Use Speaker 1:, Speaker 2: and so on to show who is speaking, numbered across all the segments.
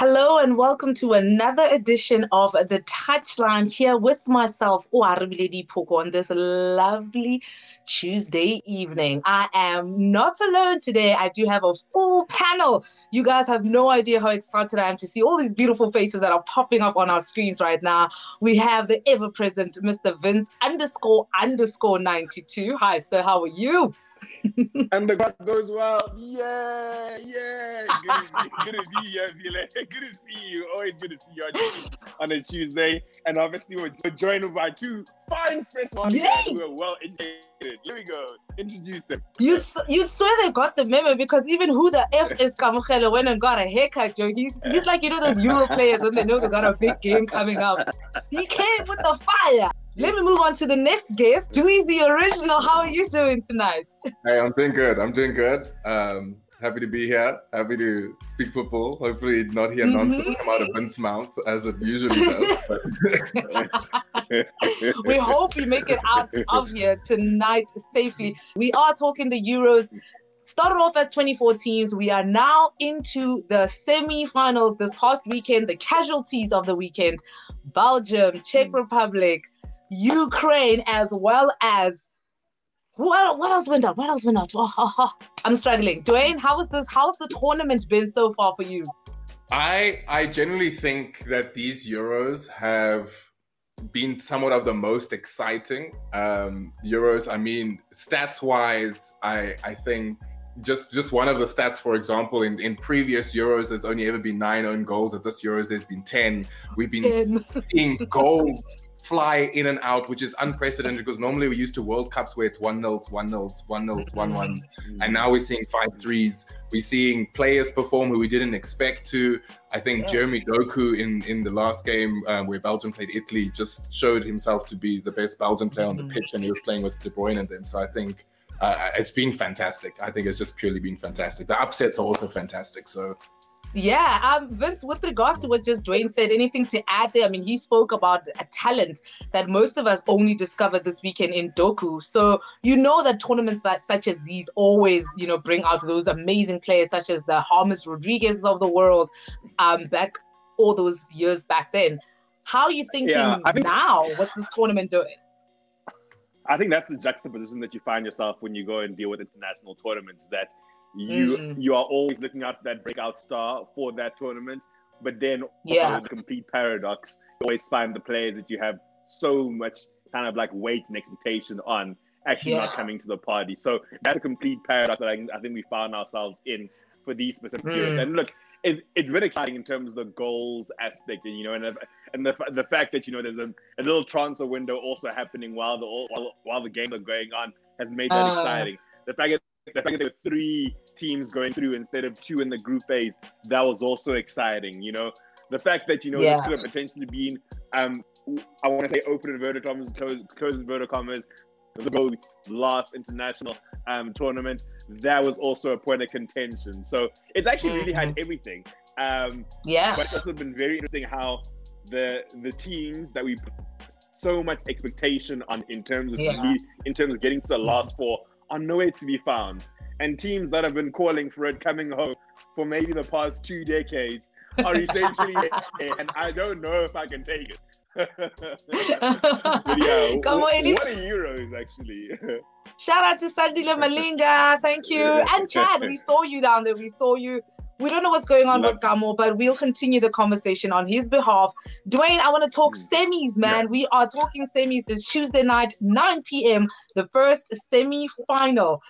Speaker 1: Hello and welcome to another edition of the Touchline here with myself, Lady Poko, on this lovely Tuesday evening. I am not alone today. I do have a full panel. You guys have no idea how excited I am to see all these beautiful faces that are popping up on our screens right now. We have the ever present Mr. Vince underscore underscore 92. Hi, sir. How are you?
Speaker 2: and the God goes well. Yeah, yeah. Good, good to be here, Vile. Good to see you. Always good to see you on, a Tuesday. And obviously, we're, joined by two fine specimens who are well educated. Here we go. Introduce them.
Speaker 1: You'd, you'd swear they got the memo because even who the F is Kamukhelo went and got a haircut, Joe. He's, he's like, you know, those Euro players and they know they got a big game coming up. He came with the fire. Let me move on to the next guest. Dweezy Original, how are you doing tonight?
Speaker 3: Hey, I'm doing good. I'm doing good. Um, happy to be here. Happy to speak football. Hopefully, not hear mm-hmm. nonsense come out of Vince's mouth as it usually does.
Speaker 1: we hope you make it out of here tonight safely. We are talking the Euros. Started off as 24 teams. We are now into the semi-finals this past weekend. The casualties of the weekend: Belgium, Czech Republic. Ukraine, as well as what, what else went on? What else went on? Oh, oh, oh. I'm struggling. Dwayne, how is this? How's the tournament been so far for you?
Speaker 3: I I generally think that these Euros have been somewhat of the most exciting um, Euros. I mean, stats wise, I I think just just one of the stats, for example, in, in previous Euros, there's only ever been nine own goals. At this Euros, there's been ten. We've been seeing goals fly in and out, which is unprecedented because normally we're used to World Cups where it's one nils, one nils, one nils, one one, mm-hmm. and now we're seeing five threes. We're seeing players perform who we didn't expect to. I think yeah. Jeremy Doku in in the last game um, where Belgium played Italy just showed himself to be the best Belgian player on the mm-hmm. pitch, and he was playing with De Bruyne and them. So I think. Uh, it's been fantastic. I think it's just purely been fantastic. The upsets are also fantastic. So
Speaker 1: yeah, um, Vince, with regards to what just Dwayne said, anything to add there? I mean, he spoke about a talent that most of us only discovered this weekend in Doku. So you know that tournaments that such as these always, you know, bring out those amazing players such as the James Rodriguez of the world, um, back all those years back then. How are you thinking yeah, think, now? What's this tournament doing?
Speaker 2: I think that's the juxtaposition that you find yourself when you go and deal with international tournaments. That you mm. you are always looking out for that breakout star for that tournament. But then yeah. the complete paradox, you always find the players that you have so much kind of like weight and expectation on actually yeah. not coming to the party. So that's a complete paradox that I, I think we found ourselves in for these specific mm. years. And look, it, it's really exciting in terms of the goals aspect, and you know, and and the the fact that you know there's a, a little transfer window also happening while the while, while the games are going on has made that uh. exciting. The fact that the fact that there were three teams going through instead of two in the group phase, that was also exciting. You know, the fact that you know yeah. this could have potentially been, um, I want to say open inverted commas, close, close inverted commas, the GOAT's last international um, tournament, that was also a point of contention. So it's actually mm-hmm. really had mm-hmm. everything. Um,
Speaker 1: yeah.
Speaker 2: But it's also been very interesting how the the teams that we put so much expectation on in terms of yeah. in terms of getting to the last four are nowhere to be found. And teams that have been calling for it coming home for maybe the past two decades are essentially, and I don't know if I can take it. yeah, Come on, what are Euros actually?
Speaker 1: Shout out to Sandile Malinga, thank you, and Chad. We saw you down there. We saw you. We don't know what's going on Love with Gamo, but we'll continue the conversation on his behalf. Dwayne, I want to talk mm. semis, man. Yeah. We are talking semis. It's Tuesday night, 9 p.m., the first semi final.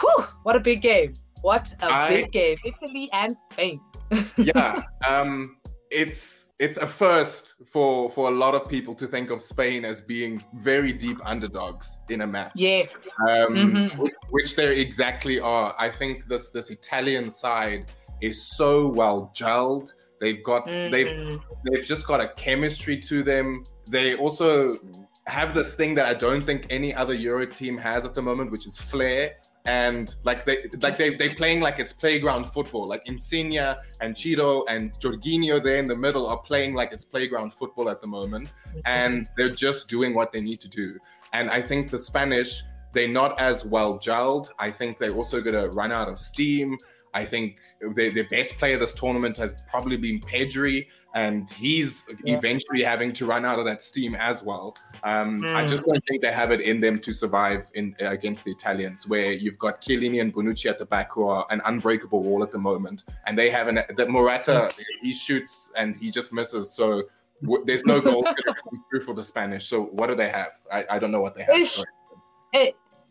Speaker 1: Whew, what a big game. What a I, big game. Italy and Spain.
Speaker 3: yeah. Um, it's it's a first for for a lot of people to think of Spain as being very deep underdogs in a match.
Speaker 1: Yes,
Speaker 3: um, mm-hmm. which, which they exactly are. I think this this Italian side is so well gelled. They've got mm-hmm. they've they've just got a chemistry to them. They also have this thing that I don't think any other Euro team has at the moment, which is flair and like they like they they playing like it's playground football. Like Insigne and Ciro and Jorginho there in the middle are playing like it's playground football at the moment, and they're just doing what they need to do. And I think the Spanish they're not as well gelled. I think they're also gonna run out of steam. I think their, their best player this tournament has probably been Pedri, and he's yeah. eventually having to run out of that steam as well. Um, mm. I just don't think they have it in them to survive in against the Italians, where you've got Chiellini and Bonucci at the back who are an unbreakable wall at the moment, and they have an that Morata mm. he shoots and he just misses. So w- there's no goal through for the Spanish. So what do they have? I, I don't know what they have.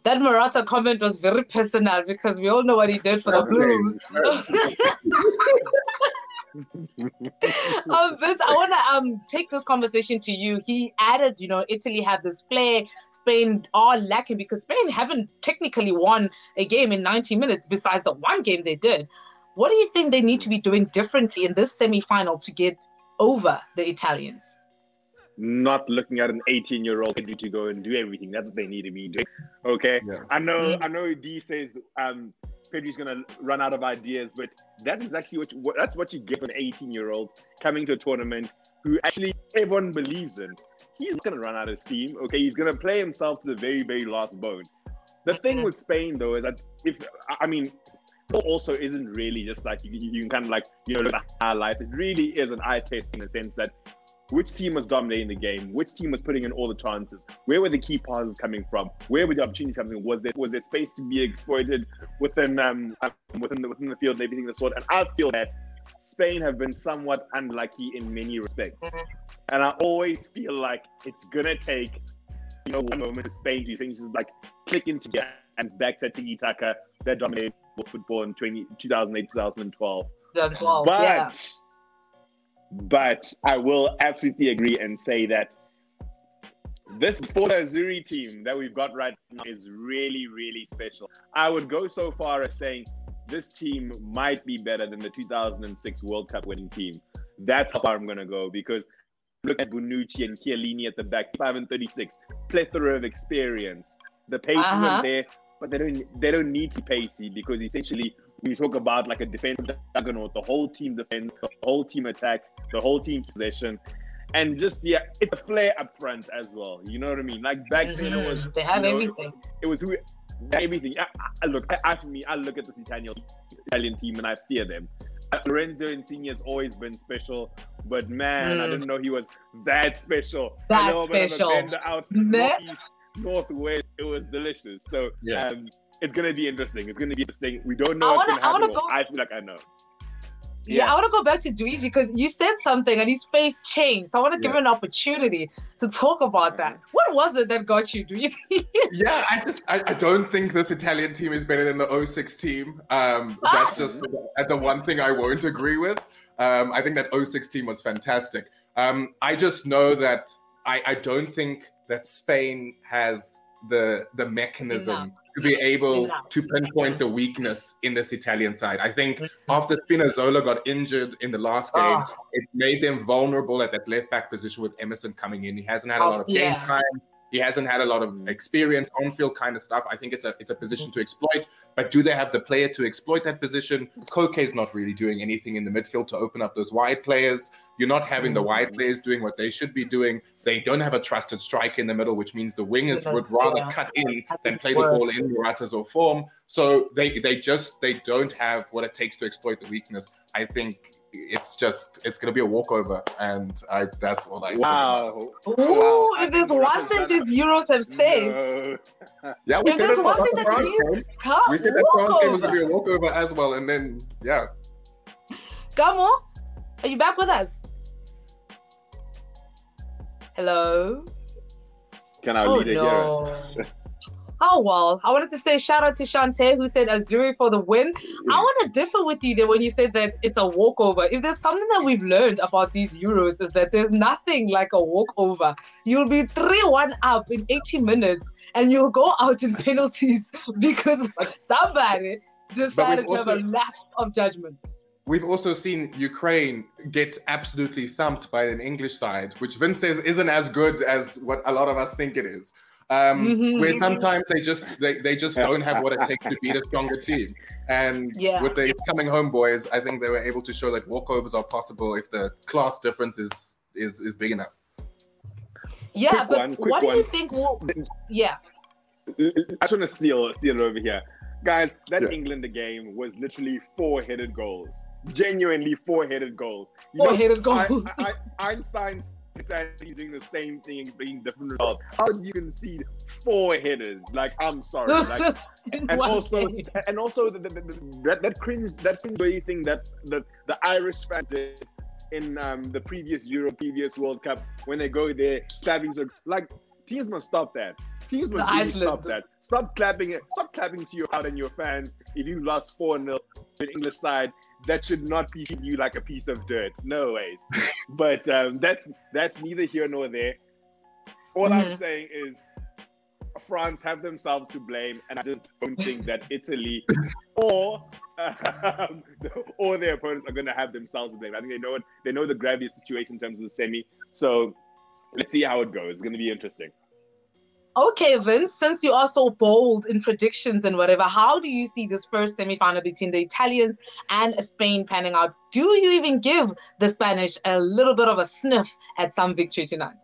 Speaker 1: That Morata comment was very personal because we all know what he did for the Blues. um, this, I want to um take this conversation to you. He added, you know, Italy have this flair, Spain are lacking because Spain haven't technically won a game in 90 minutes besides the one game they did. What do you think they need to be doing differently in this semi-final to get over the Italians?
Speaker 2: not looking at an 18 year old to go and do everything. That's what they need to be doing. Okay. Yeah. I know mm-hmm. I know D says um Pedri's gonna run out of ideas, but that is actually what, what that's what you give an 18 year old coming to a tournament who actually everyone believes in. He's not gonna run out of steam. Okay, he's gonna play himself to the very, very last bone. The thing with Spain though is that if I mean also isn't really just like you, you can kind of like you know look at highlights. It really is an eye test in the sense that which team was dominating the game, which team was putting in all the chances, where were the key passes coming from, where were the opportunities coming from, was there was there space to be exploited within um, um within the within the field and everything of the sort. And I feel that Spain have been somewhat unlucky in many respects. And I always feel like it's gonna take you know one moment of Spain to things just like click into gear and back to Tiki Taka that dominated football in 20, 2008, 2012.
Speaker 1: 2012,
Speaker 2: but
Speaker 1: yeah
Speaker 2: but I will absolutely agree and say that this Sport Azzurri team that we've got right now is really, really special. I would go so far as saying this team might be better than the 2006 World Cup winning team. That's how far I'm going to go because look at Bonucci and Chiellini at the back, 5 and 36, plethora of experience. The pace uh-huh. isn't there, but they don't they don't need to pacey because essentially you talk about like a defensive juggernaut, the whole team defends, the whole team attacks, the whole team possession. And just yeah, it's a flair up front as well. You know what I mean? Like back mm-hmm. then it was
Speaker 1: they have
Speaker 2: you
Speaker 1: know, everything.
Speaker 2: It was who everything. I, I look, I, for me, I look at this Italian Italian team and I fear them. Lorenzo Insigne has always been special, but man, mm. I didn't know he was that special.
Speaker 1: That special.
Speaker 2: out northeast, northwest. It was delicious. So yeah. Um, it's gonna be interesting. It's gonna be interesting. We don't know I what's wanna, gonna happen. I, go, I feel like I know.
Speaker 1: Yeah, yeah I want to go back to Dweezy because you said something and his face changed. So I want to give yeah. him an opportunity to talk about that. What was it that got you, Dweezy?
Speaker 3: yeah, I just I, I, don't think this Italian team is better than the 06 team. Um, that's ah. just the one thing I won't agree with. Um, I think that 06 team was fantastic. Um, I just know that I, I don't think that Spain has the the mechanism Enough. To be able to pinpoint the weakness in this Italian side. I think mm-hmm. after Spinazzola got injured in the last game, oh. it made them vulnerable at that left back position with Emerson coming in. He hasn't had a oh, lot of yeah. game time. He hasn't had a lot of mm. experience on field kind of stuff. I think it's a it's a position to exploit. But do they have the player to exploit that position? Koke's not really doing anything in the midfield to open up those wide players. You're not having the wide mm. players doing what they should be doing. They don't have a trusted striker in the middle, which means the wingers would rather yeah. cut in than play the ball in Morata's or form. So they they just they don't have what it takes to exploit the weakness. I think it's just it's gonna be a walkover, and I that's all I.
Speaker 2: Wow.
Speaker 1: Ooh, wow. if there's one thing these Euros have said.
Speaker 3: No. Yeah, we if said there's one thing that these, we said that France game was gonna be a walkover as well, and then yeah.
Speaker 1: Gamo, are you back with us? Hello.
Speaker 2: Can our oh, leader no.
Speaker 1: hear Oh well, I wanted to say shout out to Shante who said Azzurri for the win. I want to differ with you there when you said that it's a walkover. If there's something that we've learned about these Euros is that there's nothing like a walkover. You'll be three one up in 80 minutes and you'll go out in penalties because somebody decided to have a lack of judgment.
Speaker 3: We've also seen Ukraine get absolutely thumped by an English side, which Vince says isn't as good as what a lot of us think it is um, mm-hmm. where sometimes they just they, they just don't have what it takes to beat a stronger team. And yeah. with the coming home boys, I think they were able to show that walkovers are possible if the class difference is is is big enough.
Speaker 1: Yeah, quick but one, what one. do you think will? Yeah.
Speaker 2: I just want to steal steal over here. Guys, that yeah. England game was literally four-headed goals. Genuinely four-headed goals.
Speaker 1: four-headed goals.
Speaker 2: I, I, Einstein's exactly doing the same thing, being different results. How do you concede four headers? Like, I'm sorry. Like, and also, and also the, the, the, that that cringe, that cringe thing that the the Irish fans did in um, the previous Euro, previous World Cup when they go there. So, like, teams must stop that. Teams must really stop that. Stop clapping it. Stop clapping to your crowd and your fans if you lost 4 0 to the English side. That should not be you like a piece of dirt. No ways. but um, that's that's neither here nor there. All mm-hmm. I'm saying is France have themselves to blame, and I just don't think that Italy or um, or their opponents are going to have themselves to blame. I think they know it. They know the gravity of the situation in terms of the semi. So let's see how it goes. It's going to be interesting.
Speaker 1: Okay, Vince, since you are so bold in predictions and whatever, how do you see this first semi-final between the Italians and Spain panning out? Do you even give the Spanish a little bit of a sniff at some victory tonight?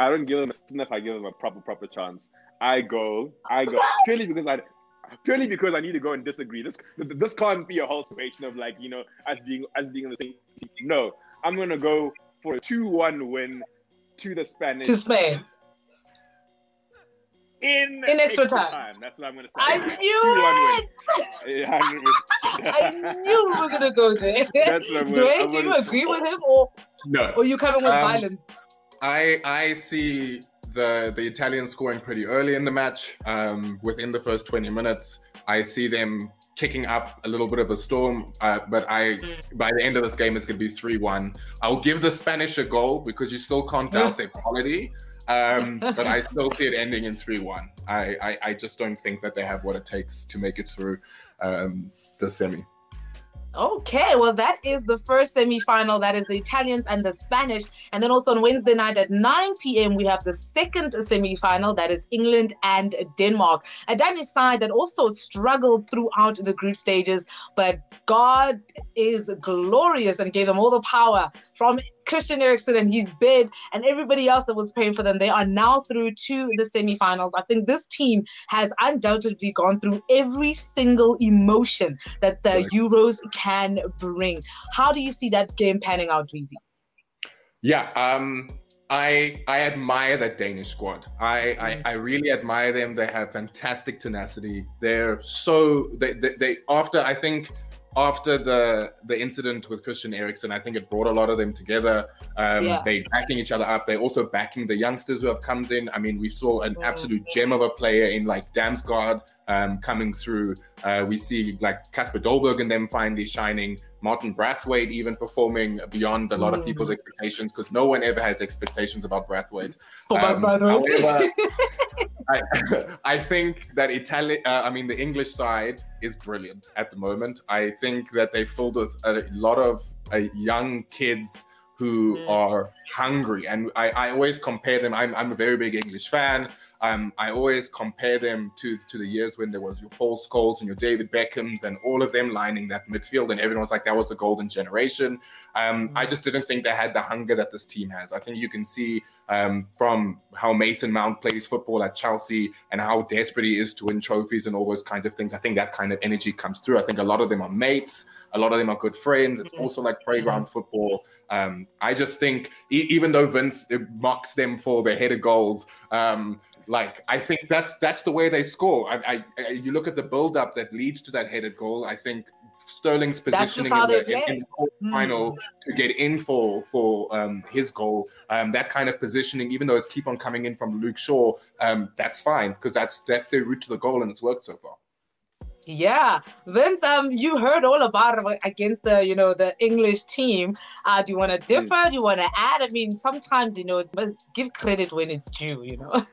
Speaker 2: I don't give them a sniff. I give them a proper, proper chance. I go, I go purely because I purely because I need to go and disagree. This this can't be a whole situation of like you know us being us being in the same team. No, I'm gonna go for a two-one win to the Spanish.
Speaker 1: To Spain.
Speaker 2: In,
Speaker 1: in extra, extra time. time.
Speaker 2: That's what I'm going to say.
Speaker 1: I knew it. I knew we were going to go there. That's what I'm Dwayne, do you agree with him or,
Speaker 3: no.
Speaker 1: or you coming with um, violence?
Speaker 3: I, I see the, the Italians scoring pretty early in the match. Um, within the first 20 minutes, I see them kicking up a little bit of a storm. Uh, but I, mm. by the end of this game, it's going to be three-one. I'll give the Spanish a goal because you still can't doubt their quality. Um, but I still see it ending in three-one. I, I, I, just don't think that they have what it takes to make it through um, the semi.
Speaker 1: Okay, well, that is the first semi-final. That is the Italians and the Spanish. And then also on Wednesday night at 9 p.m., we have the second semi-final. That is England and Denmark. A Danish side that also struggled throughout the group stages, but God is glorious and gave them all the power from Christian Eriksen and his bid and everybody else that was paying for them, they are now through to the semifinals. I think this team has undoubtedly gone through every single emotion that the right. Euros can bring. How do you see that game panning out, Weezy?
Speaker 3: Yeah, um, I I admire that Danish squad. I, I, mm. I really admire them. They have fantastic tenacity. They're so they, they, they after I think after the the incident with Christian Eriksen, I think it brought a lot of them together. Um, yeah. They backing each other up. They're also backing the youngsters who have come in. I mean, we saw an mm. absolute gem of a player in like Damsgaard um, coming through. Uh, we see like Kasper Dolberg and them finally shining. Martin Braithwaite even performing beyond a lot of people's mm. expectations because no one ever has expectations about Braithwaite.
Speaker 1: Oh, um, however,
Speaker 3: I, I, think that Italy, uh, I mean, the English side is brilliant at the moment. I think that they filled with a lot of uh, young kids who mm. are hungry. And I, I always compare them. I'm, I'm a very big English fan. Um, I always compare them to to the years when there was your Paul Scholes and your David Beckhams and all of them lining that midfield, and everyone was like, that was the golden generation. Um, I just didn't think they had the hunger that this team has. I think you can see um, from how Mason Mount plays football at Chelsea and how desperate he is to win trophies and all those kinds of things. I think that kind of energy comes through. I think a lot of them are mates. A lot of them are good friends. It's mm-hmm. also like playground football. Um, I just think, e- even though Vince mocks them for their headed goals, um, like I think that's that's the way they score. I, I, I you look at the build up that leads to that headed goal. I think Sterling's positioning in the, in, in the final mm. to get in for for um, his goal. Um, that kind of positioning, even though it's keep on coming in from Luke Shaw, um, that's fine because that's that's their route to the goal and it's worked so far.
Speaker 1: Yeah, Vince. Um, you heard all about it against the, you know, the English team. Uh, do you want to differ? Mm. Do you want to add? I mean, sometimes you know, it's give credit when it's due. You know.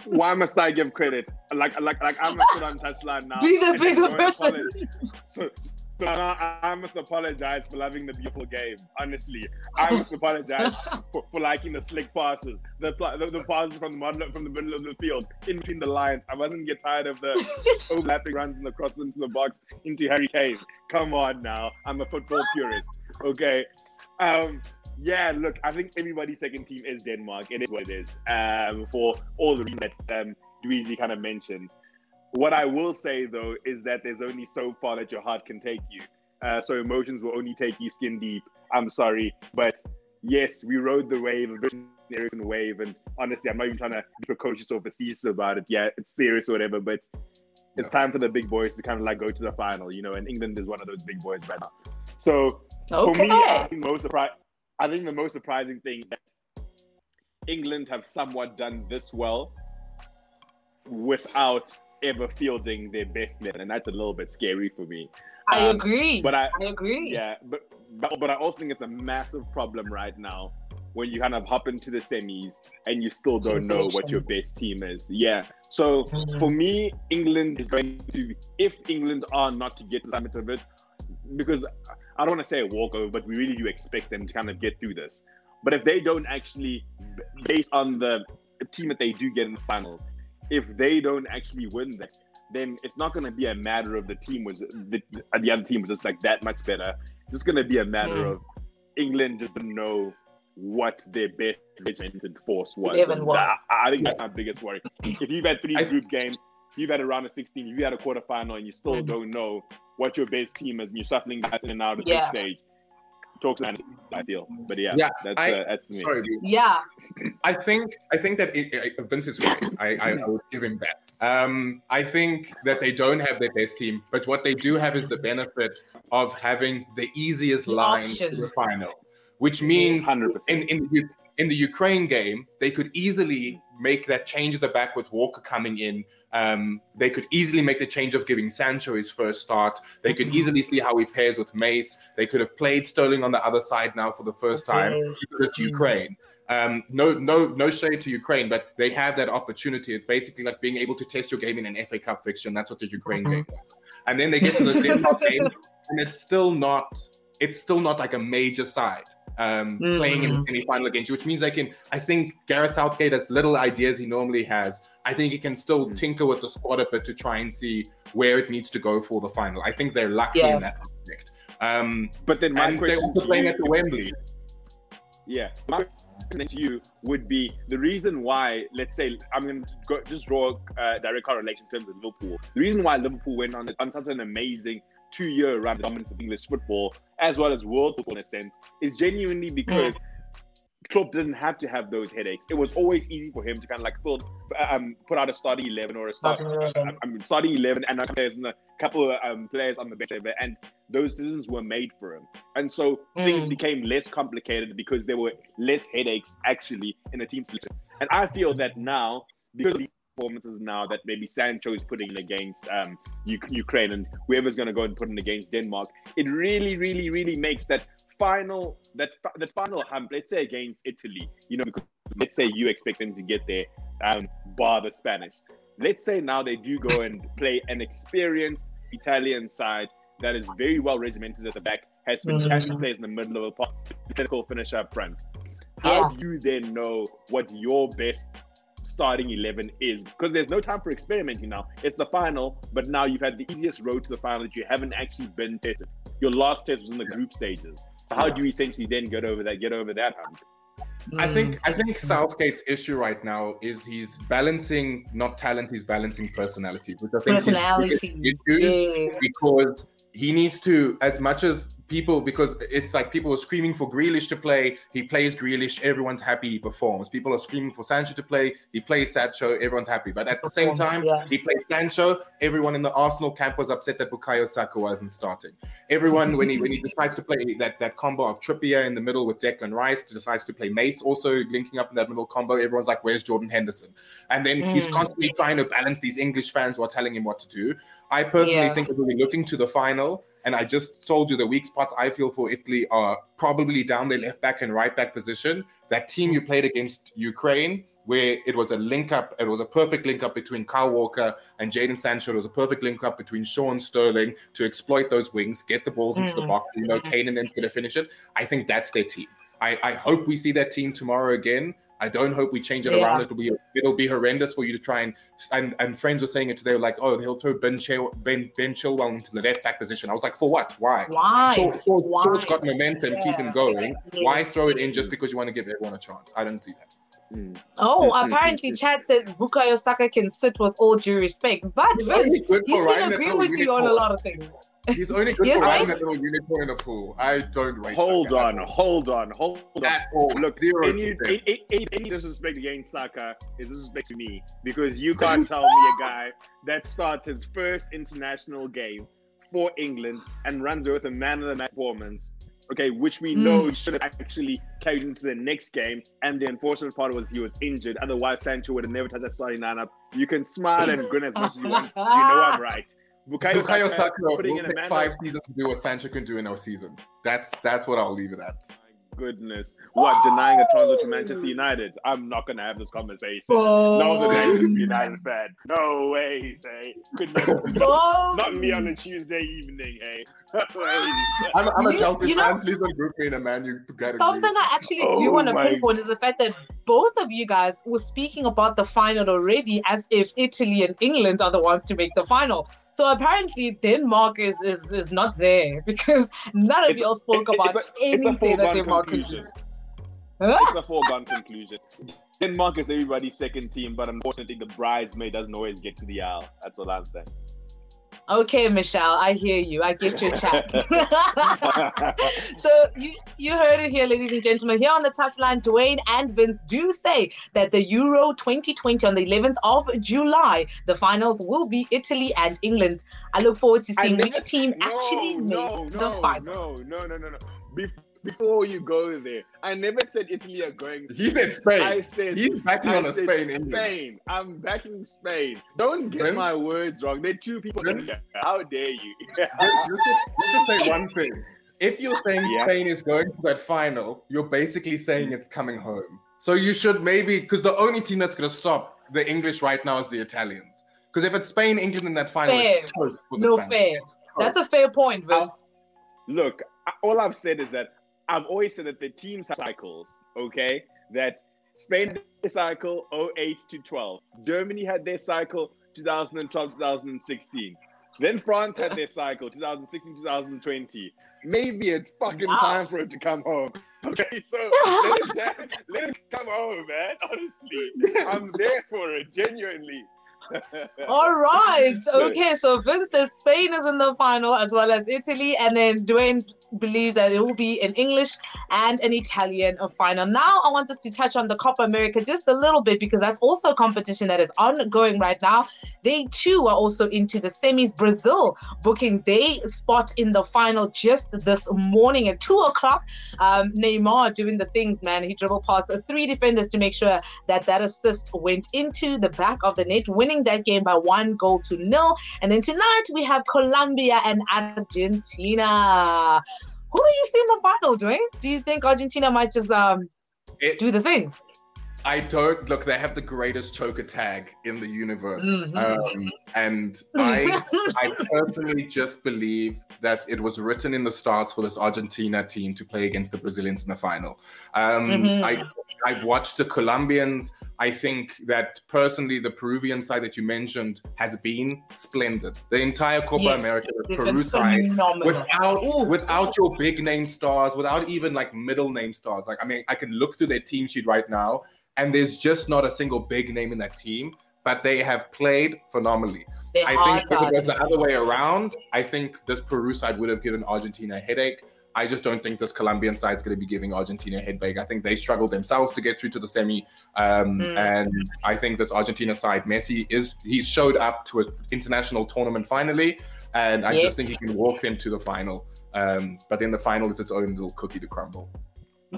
Speaker 2: Why must I give credit? Like, like, like I'm not on touchline now.
Speaker 1: Be the bigger person.
Speaker 2: So, so I, I, must apologize for loving the beautiful game. Honestly, I must apologize for, for, liking the slick passes, the, the, the passes from the middle from the middle of the field in between the lines. I wasn't get tired of the overlapping runs and the crosses into the box into Harry Kane. Come on now, I'm a football purist. Okay, um, yeah. Look, I think everybody's second team is Denmark. It is what it is. Um, for all the reasons that um, Dweezy kind of mentioned. What I will say though is that there's only so far that your heart can take you. Uh, so emotions will only take you skin deep. I'm sorry, but yes, we rode the wave, a Eriksen wave, and honestly, I'm not even trying to be precocious or facetious about it. Yeah, it's serious or whatever, but it's time for the big boys to kind of like go to the final, you know. And England is one of those big boys right now. So okay. for me, I think most surpri- I think the most surprising thing is that England have somewhat done this well without ever fielding their best eleven, and that's a little bit scary for me.
Speaker 1: I um, agree. But I, I agree.
Speaker 2: Yeah, but, but but I also think it's a massive problem right now when you kind of hop into the semis and you still don't know what your best team is. Yeah. So mm-hmm. for me, England is going to, if England are not to get the summit of it, because I don't want to say a walkover, but we really do expect them to kind of get through this. But if they don't actually, based on the team that they do get in the finals, if they don't actually win that, then it's not going to be a matter of the team was the, the other team was just like that much better. It's just going to be a matter mm. of England just didn't know what their best regimented force was. That, I think that's my biggest worry. If you've had three group games, you've had a round of 16, you've had a quarterfinal, and you still mm-hmm. don't know what your best team is, and you're shuffling guys in and out of yeah. this stage. Talk to me, I feel, but yeah, yeah, that's I, uh, that's me.
Speaker 1: Sorry, yeah.
Speaker 3: I think I think that it, it, Vince is right. I, I, I would give him that. Um, I think that they don't have their best team, but what they do have is the benefit of having the easiest the line options. to the final which means 100%. in in the, in the Ukraine game, they could easily make that change at the back with Walker coming in. Um, they could easily make the change of giving Sancho his first start. They could mm-hmm. easily see how he pairs with Mace. They could have played Sterling on the other side now for the first time because it's Ukraine. Um, no, no, no shade to Ukraine, but they have that opportunity. It's basically like being able to test your game in an FA Cup fixture, and that's what the Ukraine mm-hmm. game was. And then they get to the Denmark game, and it's still not, it's still not like a major side um, mm-hmm. playing in any final against you, which means I can. I think Gareth Southgate, as little ideas he normally has, I think he can still mm. tinker with the squad a bit to try and see where it needs to go for the final. I think they're lucky yeah. in that aspect. Um,
Speaker 2: but then my
Speaker 3: question they're also playing at the Wembley.
Speaker 2: Yeah. My question to you would be the reason why, let's say, I'm going to go, just draw a direct correlation in terms of Liverpool. The reason why Liverpool went on, on such an amazing two year run dominance of English football as well as world football in a sense is genuinely because mm. Klopp didn't have to have those headaches. It was always easy for him to kind of like fill, um, put out a starting eleven or a start, I mean, starting eleven and a players and a couple of um, players on the bench, and those decisions were made for him. And so mm. things became less complicated because there were less headaches actually in the team selection. And I feel that now because of these performances now that maybe Sancho is putting in against um, Ukraine and whoever's going to go and put in against Denmark, it really, really, really makes that final that that final hump. Let's say against Italy, you know, because let's say you expect them to get there, um, bar the Spanish. Let's say now they do go and play an experienced Italian side that is very well regimented at the back, has fantastic mm-hmm. players in the middle of a park, clinical finisher up front. How yeah. do you then know what your best starting 11 is because there's no time for experimenting now. It's the final, but now you've had the easiest road to the final that you haven't actually been tested. Your last test was in the group stages. So how do you essentially then get over that, get over that hump?
Speaker 3: I think mm. I think Southgate's issue right now is he's balancing not talent, he's balancing personality, which I think personality. is yeah. because he needs to, as much as people because it's like people are screaming for Grealish to play. He plays Grealish, everyone's happy. He performs. People are screaming for Sancho to play. He plays Sancho, everyone's happy. But at the same time, yeah. he plays Sancho. Everyone in the Arsenal camp was upset that Bukayo Saka wasn't starting. Everyone when he when he decides to play that that combo of Trippier in the middle with Declan Rice, decides to play Mace also linking up in that middle combo. Everyone's like, "Where's Jordan Henderson?" And then mm. he's constantly trying to balance these English fans while telling him what to do. I personally yeah. think that we'll be looking to the final and I just told you the weak spots I feel for Italy are probably down their left back and right back position. That team you played against Ukraine, where it was a link up, it was a perfect link up between Kyle Walker and Jadon Sancho. It was a perfect link up between Sean Sterling to exploit those wings, get the balls into mm-hmm. the box. You know, Kane and then's going to finish it. I think that's their team. I, I hope we see that team tomorrow again. I don't hope we change it yeah. around. It'll be it'll be horrendous for you to try and and, and friends were saying it today. Like, oh, he'll throw Ben Chil- Ben Ben Chilwell into the left back position. I was like, for what? Why?
Speaker 1: Why? Shaw, Shaw,
Speaker 3: Why? Shaw's got momentum, yeah. keep him going. Yeah. Why throw it in just because you want to give everyone a chance? I don't see that.
Speaker 1: Mm. Oh, hmm, hmm, hmm, apparently Chad says Bukayo Saka can sit with all due respect. But Vince, he's been agreeing with you on a lot of things.
Speaker 3: He's only good yes, for riding that little unicorn in the pool. I don't rate
Speaker 2: Hold on, hold on, hold on. At all. Look, zero. Any, any, any, any disrespect against Saka is disrespect to me because you can't tell me a guy that starts his first international game for England and runs with a man of the match performance okay, which we know mm. should have actually carried into the next game. And the unfortunate part was he was injured. Otherwise, Sancho would have never touched that starting lineup. You can smile and grin as much as you want. You know I'm right.
Speaker 3: Bukayo, Bukayo Saka, Saka will take five seasons to do what Sancho can do in our season. That's that's what I'll leave it at My
Speaker 2: goodness. What, denying a transfer to Manchester United? I'm not going to have this conversation. Oh. That was a Manchester United fan. No way, say. Could not me on a Tuesday evening, hey.
Speaker 3: I'm, I'm, a Chelsea you fan. Know, Please don't group me in a Man U category.
Speaker 1: Something I actually oh do want to pinpoint is the fact that both of you guys were speaking about the final already as if Italy and England are the ones to make the final. So apparently Denmark is is, is not there because none of y'all spoke about a, anything that Denmark conclusion.
Speaker 2: It's a foregone conclusion. Denmark is everybody's second team, but unfortunately the bridesmaid doesn't always get to the aisle. That's all I'm saying.
Speaker 1: Okay, Michelle, I hear you. I get your chat. so you you heard it here, ladies and gentlemen. Here on the touchline, Dwayne and Vince do say that the Euro 2020 on the 11th of July, the finals will be Italy and England. I look forward to seeing which team no, actually no, makes no, the final.
Speaker 2: No, no, no, no, no before you go there. I never said Italy are going.
Speaker 3: He said Spain. I said he's backing I on a Spain.
Speaker 2: Spain. England. I'm backing Spain. Don't get my words wrong. They're two people in there. How dare you? let's,
Speaker 3: let's, just, let's, just, say one thing. If you're saying yeah. Spain is going to that final, you're basically saying it's coming home. So you should maybe because the only team that's going to stop the English right now is the Italians. Because if it's Spain, England in that final, fair.
Speaker 1: no fair. That's a fair point, Vince.
Speaker 2: Look, all I've said is that I've always said that the teams have cycles, okay? That Spain had their cycle 08 to 12. Germany had their cycle 2012 2016. Then France had their cycle 2016 2020. Maybe it's fucking wow. time for it to come home. Okay, so let it, let it come home, man. Honestly, I'm there for it, genuinely.
Speaker 1: All right. Okay. So Vince says Spain is in the final as well as Italy, and then Dwayne believes that it will be an English and an Italian final. Now, I want us to touch on the Copa America just a little bit because that's also a competition that is ongoing right now. They too are also into the semis. Brazil booking their spot in the final just this morning at two o'clock. Um, Neymar doing the things, man. He dribbled past three defenders to make sure that that assist went into the back of the net, winning that game by one goal to nil. And then tonight we have Colombia and Argentina. Who do you see in the final, Dwayne? Do you think Argentina might just um it, do the things?
Speaker 3: I don't look. They have the greatest choker tag in the universe, mm-hmm. um, and I, I personally just believe that it was written in the stars for this Argentina team to play against the Brazilians in the final. Um, mm-hmm. I, I've watched the Colombians. I think that personally, the Peruvian side that you mentioned has been splendid. The entire Copa yes, America, the Peru side, without Ooh. without your big name stars, without even like middle name stars. Like I mean, I can look through their team sheet right now and there's just not a single big name in that team, but they have played phenomenally. They I think if it was the other way around, I think this Peru side would have given Argentina a headache. I just don't think this Colombian side is going to be giving Argentina a headache. I think they struggled themselves to get through to the semi, um, mm. and I think this Argentina side, Messi is he's showed up to an international tournament finally, and I yes. just think he can walk them to the final. Um, but then the final is its own little cookie to crumble.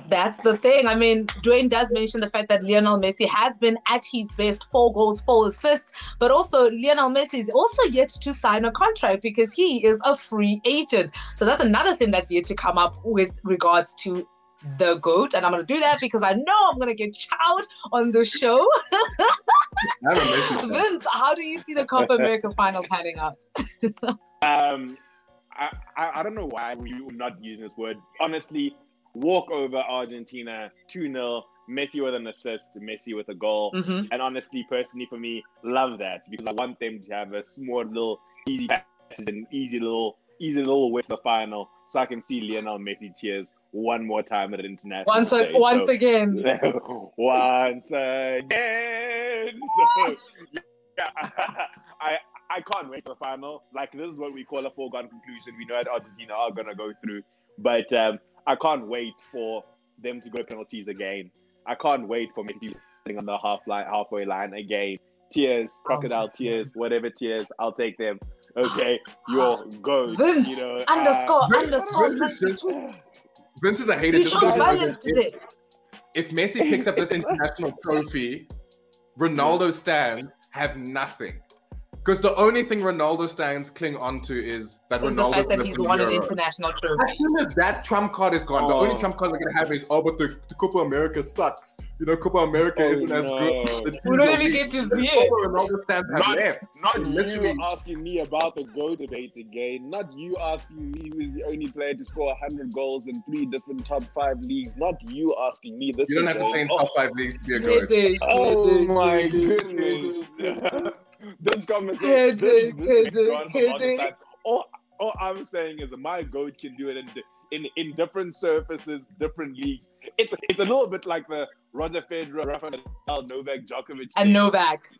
Speaker 1: That's the thing. I mean, Dwayne does mention the fact that Lionel Messi has been at his best, four goals, four assists, but also Lionel Messi is also yet to sign a contract because he is a free agent. So that's another thing that's yet to come up with regards to the goat, and I'm gonna do that because I know I'm gonna get chowed on the show. Vince, how do you see the Copa America final panning out?
Speaker 2: um, I, I, I don't know why we're not using this word. Honestly, walk over Argentina 2 0. Messi with an assist, Messi with a goal. Mm-hmm. And honestly, personally, for me, love that because I want them to have a small little easy passage and easy little easy little way to the final so I can see Lionel Messi cheers one more time at an international.
Speaker 1: Once,
Speaker 2: stage.
Speaker 1: once so, again.
Speaker 2: once again. So, yeah, I I can't wait for the final. Like this is what we call a foregone conclusion. We know that Argentina are gonna go through, but um, I can't wait for them to go penalties again. I can't wait for Messi sitting on the half line, halfway line again. Tears, oh crocodile oh, tears, whatever tears, I'll take them. Okay, your go.
Speaker 1: Vince,
Speaker 2: you know,
Speaker 1: underscore, uh, underscore. Vince,
Speaker 3: Vince is a hater. Just if, if Messi picks up this international trophy, Ronaldo stands have nothing. Because the only thing Ronaldo stands cling on to is that Ronaldo.
Speaker 1: The fact that he's won an international trophy.
Speaker 3: As soon as that trump card is gone, oh. the only oh. trump card we're gonna have is oh, but the, the Copa America sucks. You know, Copa America oh, isn't no. as good.
Speaker 1: We don't even get to see it.
Speaker 3: Ronaldo stands
Speaker 2: not,
Speaker 3: left.
Speaker 2: Not Literally. you asking me about the go debate again. Not you asking me who is the only player to score 100 goals in three different top five leagues. Not you asking me this.
Speaker 3: You don't have to play in top five leagues to be a goat.
Speaker 2: Oh my goodness. This conversation. This, this this all, all I'm saying is my goat can do it in, in in different surfaces, different leagues. It's it's a little bit like the Roger Federer, Rafael Nadal, Novak Djokovic,
Speaker 1: and Novak.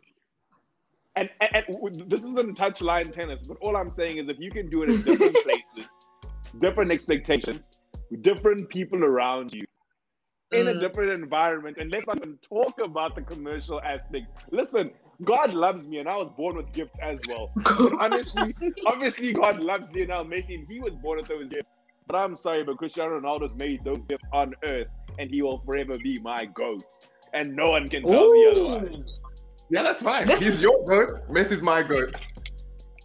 Speaker 2: And, and, and this isn't touchline tennis, but all I'm saying is if you can do it in different places, different expectations, different people around you, in mm. a different environment, and let's not even talk about the commercial aspect. Listen, God loves me, and I was born with gifts as well. honestly, obviously, God loves Lionel Messi, and he was born with those gifts. But I'm sorry, but Cristiano Ronaldo's made those gifts on earth, and he will forever be my goat. And no one can tell Ooh. me otherwise.
Speaker 3: Yeah, that's fine. He's your goat. Messi's my goat.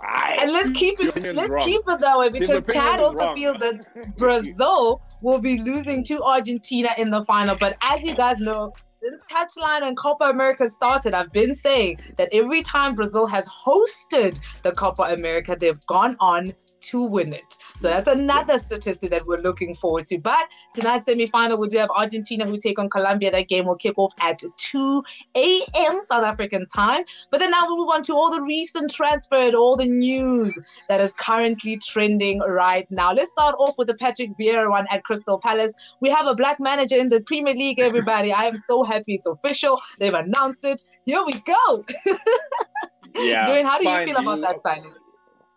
Speaker 1: and let's keep it. Let's wrong. keep it that way because Chad also wrong. feels that Brazil will be losing to Argentina in the final. But as you guys know, since Touchline and Copa America started, I've been saying that every time Brazil has hosted the Copa America, they've gone on to win it. So that's another statistic that we're looking forward to. But tonight's semi-final, we do have Argentina who take on Colombia. That game will kick off at 2 a.m. South African time. But then now we move on to all the recent transfer, and all the news that is currently trending right now. Let's start off with the Patrick Vieira one at Crystal Palace. We have a black manager in the Premier League, everybody. I am so happy it's official. They've announced it. Here we go. yeah. Dwayne, how do you feel about that signing?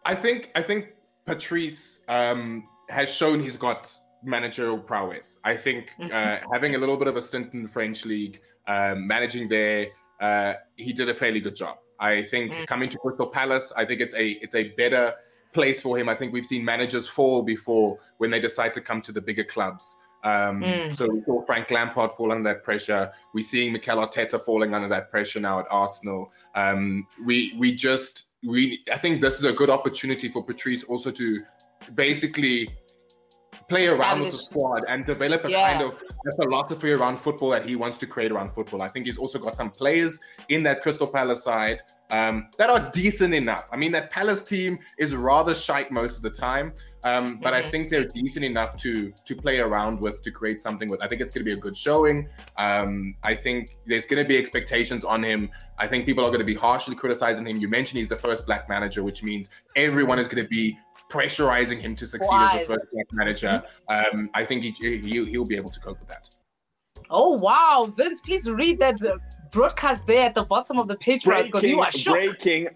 Speaker 3: I think I think Patrice um, has shown he's got managerial prowess. I think uh, having a little bit of a stint in the French league, um, managing there, uh, he did a fairly good job. I think mm. coming to Crystal Palace, I think it's a it's a better place for him. I think we've seen managers fall before when they decide to come to the bigger clubs. Um, mm. So we saw Frank Lampard fall under that pressure. We're seeing Mikel Arteta falling under that pressure now at Arsenal. Um, we we just we I think this is a good opportunity for Patrice also to basically play around with the squad and develop a yeah. kind of a philosophy around football that he wants to create around football. I think he's also got some players in that Crystal Palace side um, that are decent enough. I mean, that Palace team is rather shite most of the time, um, but mm-hmm. I think they're decent enough to to play around with to create something with. I think it's going to be a good showing. Um, I think there's going to be expectations on him. I think people are going to be harshly criticizing him. You mentioned he's the first black manager, which means everyone is going to be pressurizing him to succeed as the first black manager. Um, I think he, he he'll be able to cope with that.
Speaker 1: Oh wow, Vince! Please read that uh, broadcast there at the bottom of the page us because you are shocked.
Speaker 2: Breaking,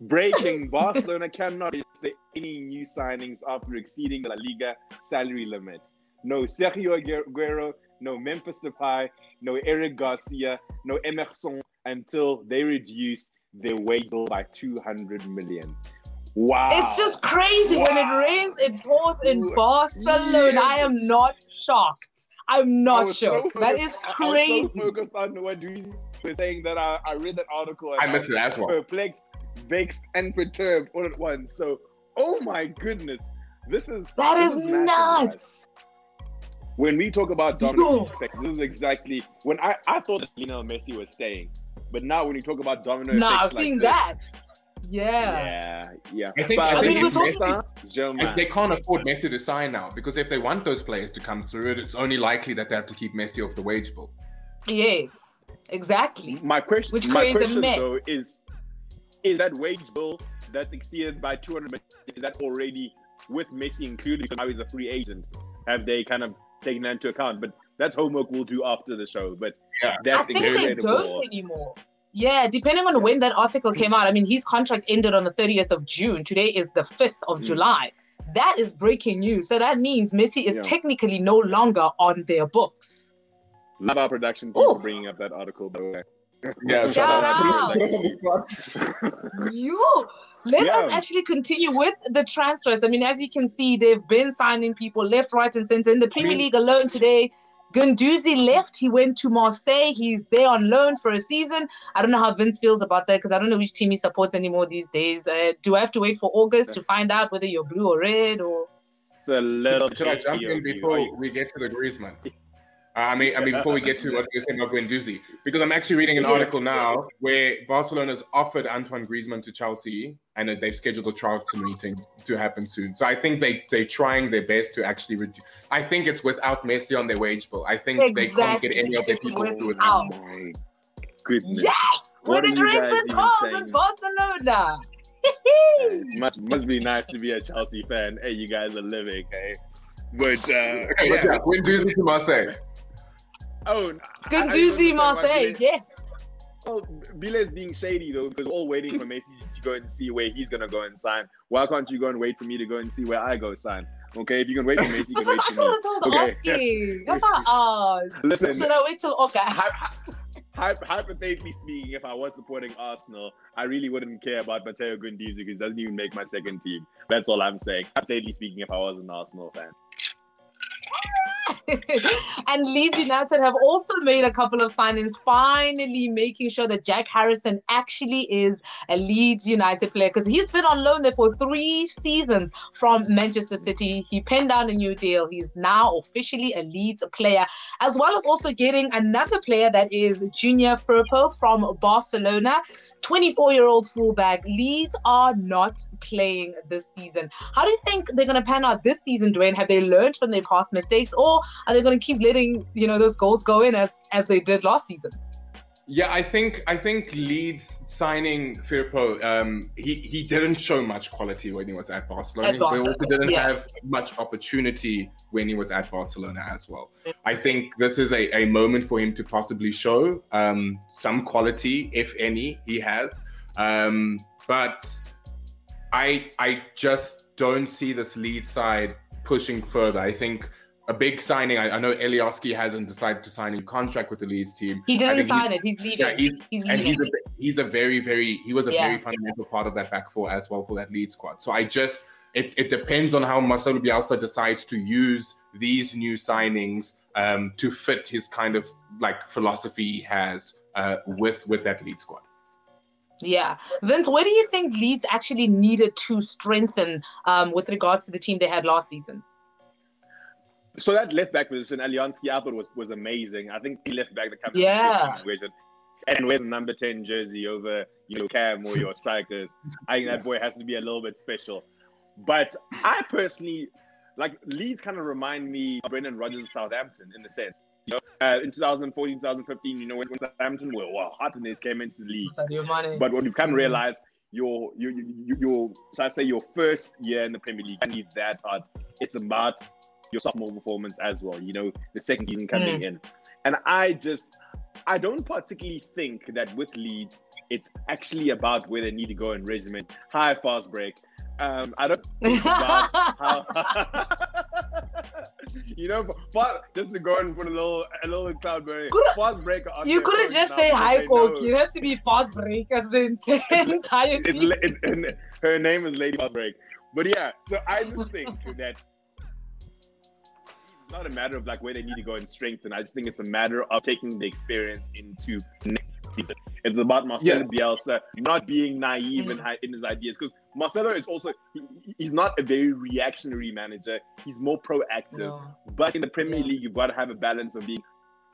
Speaker 2: breaking! Barcelona cannot say any new signings after exceeding the La Liga salary limit. No Sergio Aguero, no Memphis Depay, no Eric Garcia, no Emerson until they reduce their wage bill by 200 million. Wow.
Speaker 1: It's just crazy. Wow. When it rains, it pours in Barcelona. Yeah. I am not shocked. I'm not shocked. So that is crazy. I was
Speaker 2: so focused on what you were saying that I, I read that article.
Speaker 3: I missed it as well.
Speaker 2: Perplexed, vexed, and perturbed all at once. So, oh my goodness. This is
Speaker 1: that
Speaker 2: this
Speaker 1: is, is nuts.
Speaker 2: When we talk about domino effects, this is exactly when I, I thought that Lionel Messi was staying. But now when you talk about domino
Speaker 1: no,
Speaker 2: effects,
Speaker 1: I was like thinking that.
Speaker 2: Yeah. Yeah, yeah.
Speaker 3: I think, I think Messi, they can't afford Messi to sign now because if they want those players to come through, it, it's only likely that they have to keep Messi off the wage bill.
Speaker 1: Yes, exactly.
Speaker 2: My question, Which my question though is, is that wage bill that's exceeded by 200 million, is that already with Messi included because now he's a free agent? Have they kind of taken that into account. But that's homework we'll do after the show. But
Speaker 1: yeah, that's I think they don't anymore. Yeah, depending on when that article came out. I mean, his contract ended on the 30th of June. Today is the 5th of mm. July. That is breaking news. So that means Messi is yeah. technically no longer on their books.
Speaker 2: Love our production team for bringing up that article, by the way.
Speaker 3: Yeah, shout, out. out.
Speaker 1: you let yeah. us actually continue with the transfers. I mean, as you can see, they've been signing people left, right, and center in the Premier League alone today. Guendouzi left. He went to Marseille. He's there on loan for a season. I don't know how Vince feels about that because I don't know which team he supports anymore these days. Uh, do I have to wait for August to find out whether you're blue or red or?
Speaker 2: It's a little.
Speaker 3: Should I jump in before we get to the Griezmann? I mean, I mean, before we get to what you're saying about Guendouzi, because I'm actually reading an article now where Barcelona's offered Antoine Griezmann to Chelsea, and they've scheduled a Charlton meeting to happen soon. So I think they they're trying their best to actually reduce. I think it's without Messi on their wage bill. I think exactly. they can't get any of their people to do it. Oh my
Speaker 2: goodness!
Speaker 1: Yeah, what, what are Dresden calls in Barcelona.
Speaker 2: must must be nice to be a Chelsea fan. Hey, you guys are living, hey. But uh,
Speaker 3: hey, yeah. Guendouzi to Marseille.
Speaker 2: Oh,
Speaker 1: Guendouzi Marseille, yes.
Speaker 2: Well, is being shady though, because we're all waiting for Messi to go and see where he's gonna go and sign. Why can't you go and wait for me to go and see where I go sign? Okay, if you can wait for Messi, you can wait for me.
Speaker 1: That's what I was okay. asking. That's not us.
Speaker 2: Listen,
Speaker 1: should I wait till August?
Speaker 2: hypothetically speaking, if I was supporting Arsenal, I really wouldn't care about Matteo Guendouzi because he doesn't even make my second team. That's all I'm saying. Hypothetically speaking, if I was an Arsenal fan.
Speaker 1: And Leeds United have also made a couple of signings, finally making sure that Jack Harrison actually is a Leeds United player because he's been on loan there for three seasons from Manchester City. He penned down a new deal. He's now officially a Leeds player, as well as also getting another player that is Junior Firpo from Barcelona, 24 year old fullback. Leeds are not playing this season. How do you think they're going to pan out this season, Dwayne? Have they learned from their past mistakes, or are they going to keep letting you know those goals go in as as they did last season?
Speaker 3: Yeah, I think I think Leeds signing Firpo, um, he he didn't show much quality when he was at Barcelona. At Barcelona. He also didn't yeah. have much opportunity when he was at Barcelona as well. I think this is a, a moment for him to possibly show um, some quality, if any, he has. Um, but I I just don't see this lead side pushing further. I think a big signing. I, I know Alioski hasn't decided to sign a contract with the Leeds team.
Speaker 1: He didn't sign it. He's leaving. Yeah, he's, he's
Speaker 3: and he's a, he's a very, very, he was a yeah. very fundamental part of that back four as well for that lead squad. So I just, it's it depends on how Marcelo Bielsa decides to use these new signings um, to fit his kind of like philosophy he has uh, with with that lead squad.
Speaker 1: Yeah, Vince, what do you think Leeds actually needed to strengthen um, with regards to the team they had last season?
Speaker 2: So that left back position, I thought was was amazing. I think he left back the captain.
Speaker 1: Yeah.
Speaker 2: And with the number 10 jersey over, you know, Cam or your strikers, I think that boy has to be a little bit special. But I personally, like, Leeds kind of remind me of Brendan Rodgers of Southampton in the sense. You know, uh, in 2014, 2015, you know, when, when Southampton were well, hot and they came into the league. But what you can realize, your, your, your, your, so I say your first year in the Premier League, and that hard. It's about your sophomore performance as well. You know, the second season coming mm. in, and I just I don't particularly think that with Leeds it's actually about where they need to go in regiment. High fast break. Um, I don't how, you know, but just to go and put a little a little cloud burning. Fast break.
Speaker 1: You couldn't just say high coke. You have to be fast break as the entire team.
Speaker 2: It, her name is Lady Fast Break. But yeah, so I just think that not a matter of like where they need to go and strengthen. I just think it's a matter of taking the experience into next season. It's about Marcelo yeah. Bielsa not being naive mm. in, in his ideas because Marcelo is also he, he's not a very reactionary manager. He's more proactive. No. But in the Premier yeah. League, you've got to have a balance of being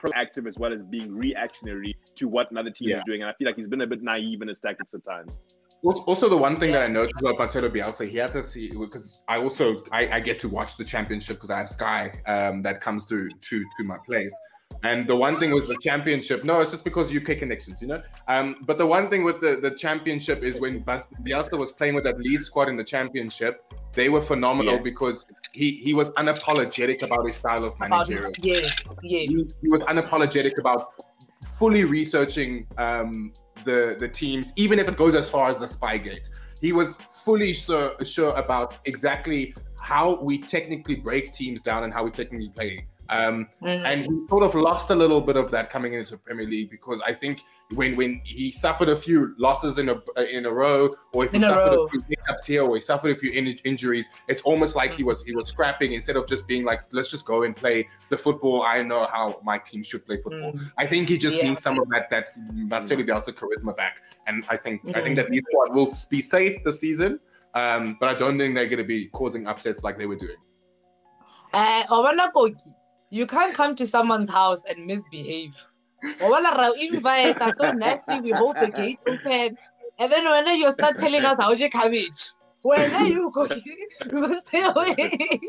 Speaker 2: proactive as well as being reactionary to what another team yeah. is doing. And I feel like he's been a bit naive in his tactics at times.
Speaker 3: Also, the one thing that I noticed about Marcelo Bielsa, he had to see because I also I, I, get to watch the championship because I have Sky um, that comes to to to my place. And the one thing was the championship. No, it's just because UK connections, you know. Um, but the one thing with the, the championship is when Bielsa was playing with that lead squad in the championship, they were phenomenal yeah. because he he was unapologetic about his style of managerial.
Speaker 1: Yeah, yeah.
Speaker 3: He, he, was unapologetic about fully researching um, the the teams, even if it goes as far as the Spygate. He was fully sure, sure about exactly how we technically break teams down and how we technically play um, mm-hmm. And he sort of lost a little bit of that coming into Premier League because I think when when he suffered a few losses in a in a row, or if he in suffered a, a few hiccups here, or he suffered a few in- injuries, it's almost like he was he was scrapping instead of just being like, let's just go and play the football. I know how my team should play football. Mm. I think he just yeah. needs some of that that Marcelo Bielsa charisma back, and I think. I think that these squad will be safe this season. Um, but I don't think they're going to be causing upsets like they were doing.
Speaker 1: Uh, you can't come to someone's house and misbehave. invite us so nicely, we hold the gate open. And then when you start telling us how you cabbage. Where are you going? stay away.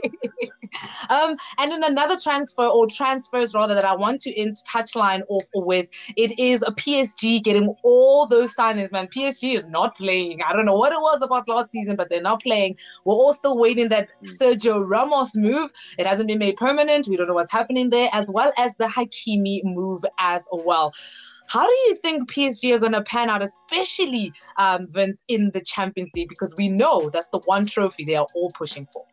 Speaker 1: um, and then another transfer or transfers rather that I want to in touchline off with it is a PSG getting all those signings. Man, PSG is not playing. I don't know what it was about last season, but they're not playing. We're all still waiting that hmm. Sergio Ramos move. It hasn't been made permanent. We don't know what's happening there, as well as the Hakimi move as well. How do you think PSG are going to pan out, especially um, Vince in the Champions League? Because we know that's the one trophy they are all pushing for.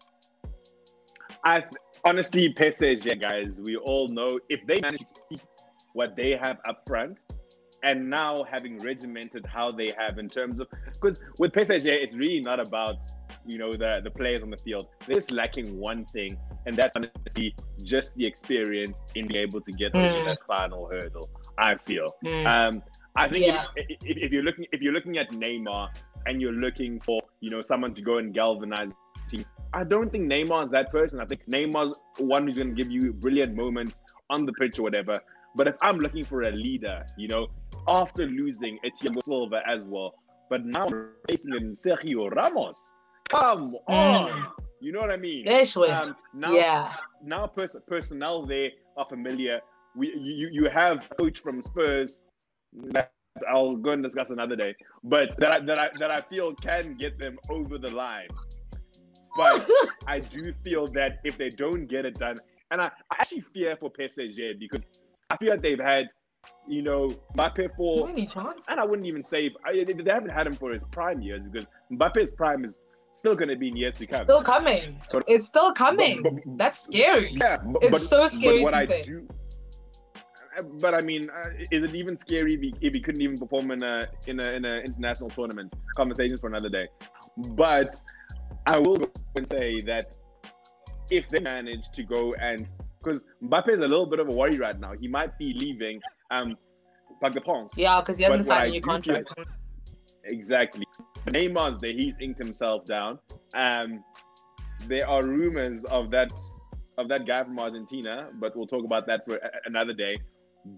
Speaker 2: I honestly, PSG guys, we all know if they manage to keep what they have up front, and now having regimented how they have in terms of because with PSG, it's really not about you know the the players on the field. They're just lacking one thing, and that's honestly just the experience in being able to get mm. over that final hurdle. I feel. Mm. Um, I think yeah. if, if, if, you're looking if you're looking at Neymar and you're looking for you know someone to go and galvanize team, I don't think Neymar is that person. I think Neymar's one who's going to give you brilliant moments on the pitch or whatever. But if I'm looking for a leader, you know, after losing Etienne Silva as well, but now I'm facing in Sergio Ramos, come mm. on. You know what I mean?
Speaker 1: Um, now, yeah.
Speaker 2: Now pers- personnel there are familiar we you you have coach from Spurs that I'll go and discuss another day, but that I, that I, that I feel can get them over the line. But I do feel that if they don't get it done, and I, I actually fear for PSG because I feel like they've had, you know, Mbappe for, and I wouldn't even say I, they haven't had him for his prime years because Mbappe's prime is still going to be in years to come.
Speaker 1: Still coming. But, it's still coming. But, but, That's scary. Yeah, but, it's so scary. what I say. do
Speaker 2: but I mean, uh, is it even scary if he, if he, couldn't even perform in a in a in an international tournament? Conversation for another day. But I will go and say that if they manage to go and because Mbappe is a little bit of a worry right now, he might be leaving um Parc des Princes.
Speaker 1: Yeah, because he hasn't signed a new contract.
Speaker 2: Feel, exactly. Neymar's there; he's inked himself down. Um, there are rumors of that of that guy from Argentina, but we'll talk about that for another day.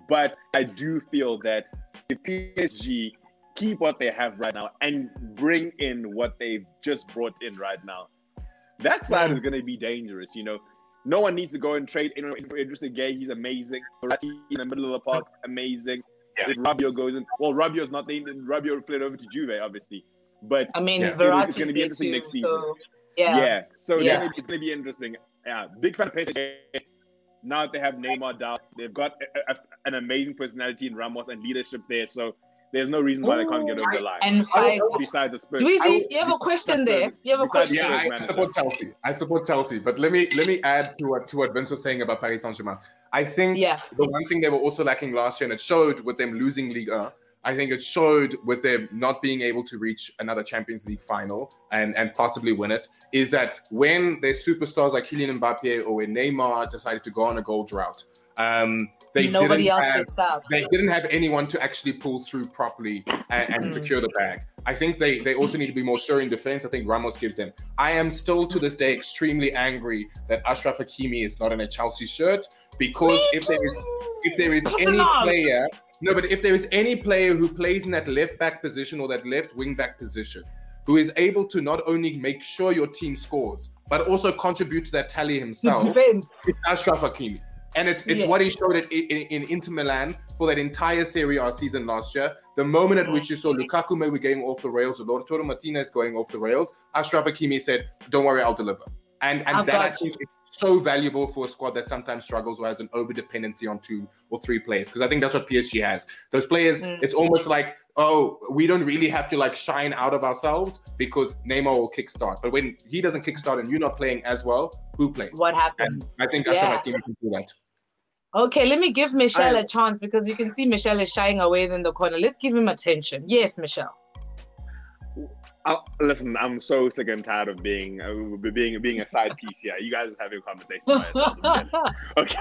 Speaker 2: But I do feel that if PSG keep what they have right now and bring in what they've just brought in right now, that side is going to be dangerous. You know, no one needs to go and trade in for Idris Gueye. He's amazing. Verratti in the middle of the park, amazing. Yeah. If Rabiot goes in, well, Rabiot's not the Rabiot fled over to Juve, obviously. But
Speaker 1: I mean, yeah. it's
Speaker 2: going to be interesting
Speaker 1: too,
Speaker 2: next season.
Speaker 1: So, yeah.
Speaker 2: Yeah. So yeah. it's going to be interesting. Yeah. Big fan of PSG now that they have Neymar down, they've got a, a, an amazing personality in Ramos and leadership there. So there's no reason why Ooh, they can't get over the line.
Speaker 1: And fight.
Speaker 2: Besides the Spurs,
Speaker 1: Dweezy, you have a question there. You have a question.
Speaker 3: Yeah, I, support Chelsea. I support Chelsea. But let me let me add to what to what Vince was saying about Paris Saint Germain. I think yeah. the one thing they were also lacking last year, and it showed with them losing Ligue 1, I think it showed with them not being able to reach another Champions League final and, and possibly win it, is that when their superstars like Kylian Mbappe or when Neymar decided to go on a goal drought, um, they Nobody didn't have, they didn't have anyone to actually pull through properly and, and mm. secure the bag. I think they they also need to be more sure in defense. I think Ramos gives them. I am still to this day extremely angry that Achraf Hakimi is not in a Chelsea shirt because if there is if there is any player no, but if there is any player who plays in that left back position or that left wing back position, who is able to not only make sure your team scores, but also contribute to that tally himself, it's Achraf Hakimi. And it's it's what he showed in, in, in, Inter Milan for that entire Serie A season last year. The moment at which you saw Lukaku maybe going off the rails, or Lautaro Martinez going off the rails, Achraf Hakimi said, "Don't worry, I'll deliver." And and that I think is so valuable for a squad that sometimes struggles or has an over dependency on two or three players. Because I think that's what PSG has. Those players, mm. it's almost like oh, we don't really have to like shine out of ourselves because Neymar will kickstart. But when he doesn't kickstart and you're not playing as well, who plays?
Speaker 1: What happens?
Speaker 3: And I think that's yeah. what I can do that.
Speaker 1: Okay, let me give Michelle I, a chance because you can see Michelle is shying away in the corner. Let's give him attention. Yes, Michelle.
Speaker 2: Uh, listen, I'm so sick and tired of being uh, being being a side piece here. You guys are having a conversation. okay.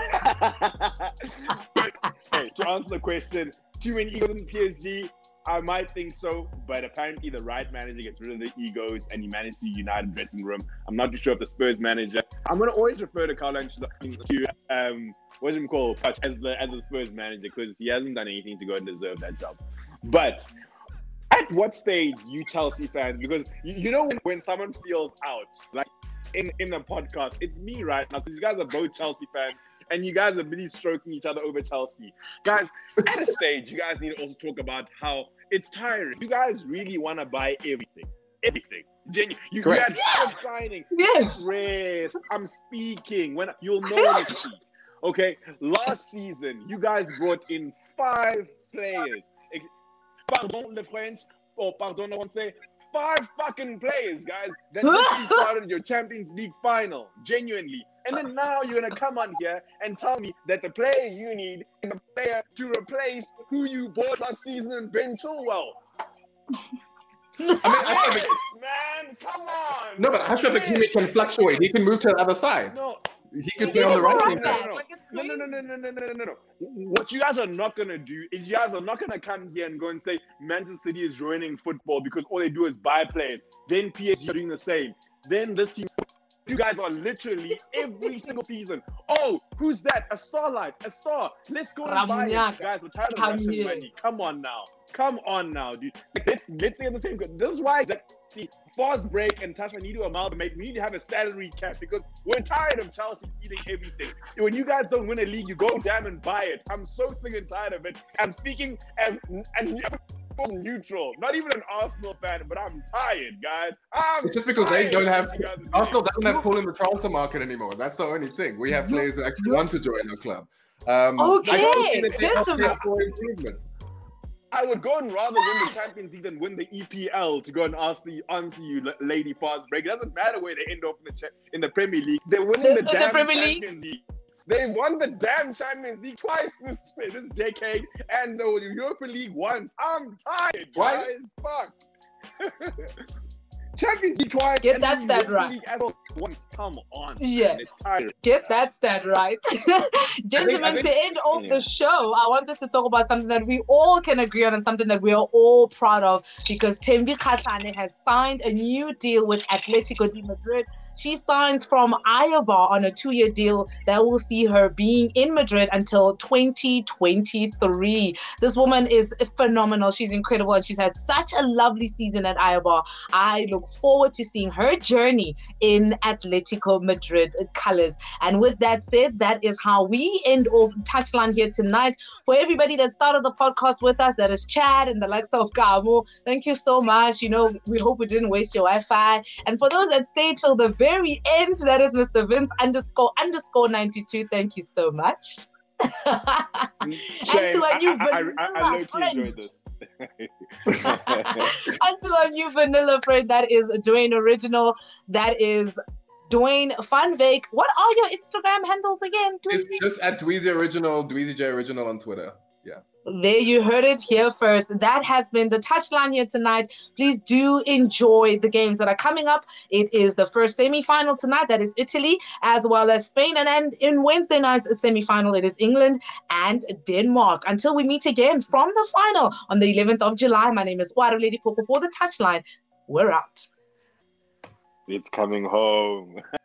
Speaker 2: hey, to answer the question, too many egos in PSG. I might think so, but apparently the right manager gets rid of the egos and he managed to unite a dressing room. I'm not too sure if the Spurs manager. I'm gonna always refer to Carlo Ancelotti to um what's him called as the as the Spurs manager because he hasn't done anything to go and deserve that job. But at what stage you Chelsea fans because you, you know when, when someone feels out like in in the podcast, it's me right now because you guys are both Chelsea fans and you guys are busy stroking each other over Chelsea. Guys, at a stage, you guys need to also talk about how it's tiring. You guys really want to buy everything. Everything. Genu- you, you had yeah. signing.
Speaker 1: Yes.
Speaker 2: Rest. I'm speaking. When you'll know when. Okay. Last season, you guys brought in five players. Pardon the French, or pardon the say, five fucking players, guys, that you started your Champions League final. Genuinely. And then now you're gonna come on here and tell me that the player you need is the player to replace who you bought last season in Ben Chilwell. I mean, yes, man, come on.
Speaker 3: No, but Achraf Hakimi can fluctuate. He can move to the other side. No, he could play on the right
Speaker 2: wing. No, no, no, no, no, no, no, no, no. What you guys are not gonna do is you guys are not gonna come here and go and say Manchester City is ruining football because all they do is buy players. Then PSG are doing the same. Then this team you guys are literally every single season. Oh, who's that? A starlight, a star. Let's go and buy it. Guys, we're tired of Russian money. Come on now. Come on now, dude. Let's, let's get the same. This is why exactly fast break and Tasha need to amalgamate. We need to have a salary cap because we're tired of Chelsea eating everything. When you guys don't win a league, you go down and buy it. I'm so sick and tired of it. I'm speaking as and neutral, not even an Arsenal fan, but I'm tired, guys. I'm
Speaker 3: it's just because they don't have Arsenal doesn't have pull in the transfer market anymore. That's the only thing. We have players who actually want to join our club.
Speaker 1: Um, okay,
Speaker 2: improvements. I would go and rather win the Champions League than win the EPL to go and ask the answer you, lady fast break. It doesn't matter where they end up in the in the Premier League. They're winning the, the damn Premier Champions League. League. They won the damn Champions League twice this this decade and the Europa League once. I'm tired, guys. Fuck. Champions League twice.
Speaker 1: Get that stat right.
Speaker 2: Once. Come on.
Speaker 1: Yeah. Get that stat right. Gentlemen, I think, I think, to end off the show, I want us to talk about something that we all can agree on and something that we are all proud of because Thembi Kgatlana has signed a new deal with Atletico de Madrid she signs from Eibar on a two year deal that will see her being in Madrid until 2023. This woman is phenomenal. She's incredible and she's had such a lovely season at Eibar. I look forward to seeing her journey in Atletico Madrid colors. And with that said, that is how we end off Touchline here tonight. For everybody that started the podcast with us, that is Chad and the likes of Gamo, thank you so much. You know, we hope we didn't waste your Wi Fi. And for those that stay till the very end. That is Mr. Vince underscore underscore 92. Thank you so much. and
Speaker 2: to our new I, vanilla I, I, I friend.
Speaker 1: and to our new vanilla friend, that is Dwayne Original. That is Dwayne Funvake. What are your Instagram handles again?
Speaker 3: Dweezy? It's just at Dweezy Original, Dweezy J Original on Twitter. Yeah.
Speaker 1: There you heard it here first. That has been the touchline here tonight. Please do enjoy the games that are coming up. It is the first semi-final tonight. That is Italy as well as Spain. And then in Wednesday night's semi-final, it is England and Denmark. Until we meet again from the final on the 11th of July, my name is Water Lady Coco for the touchline. We're out.
Speaker 2: It's coming home.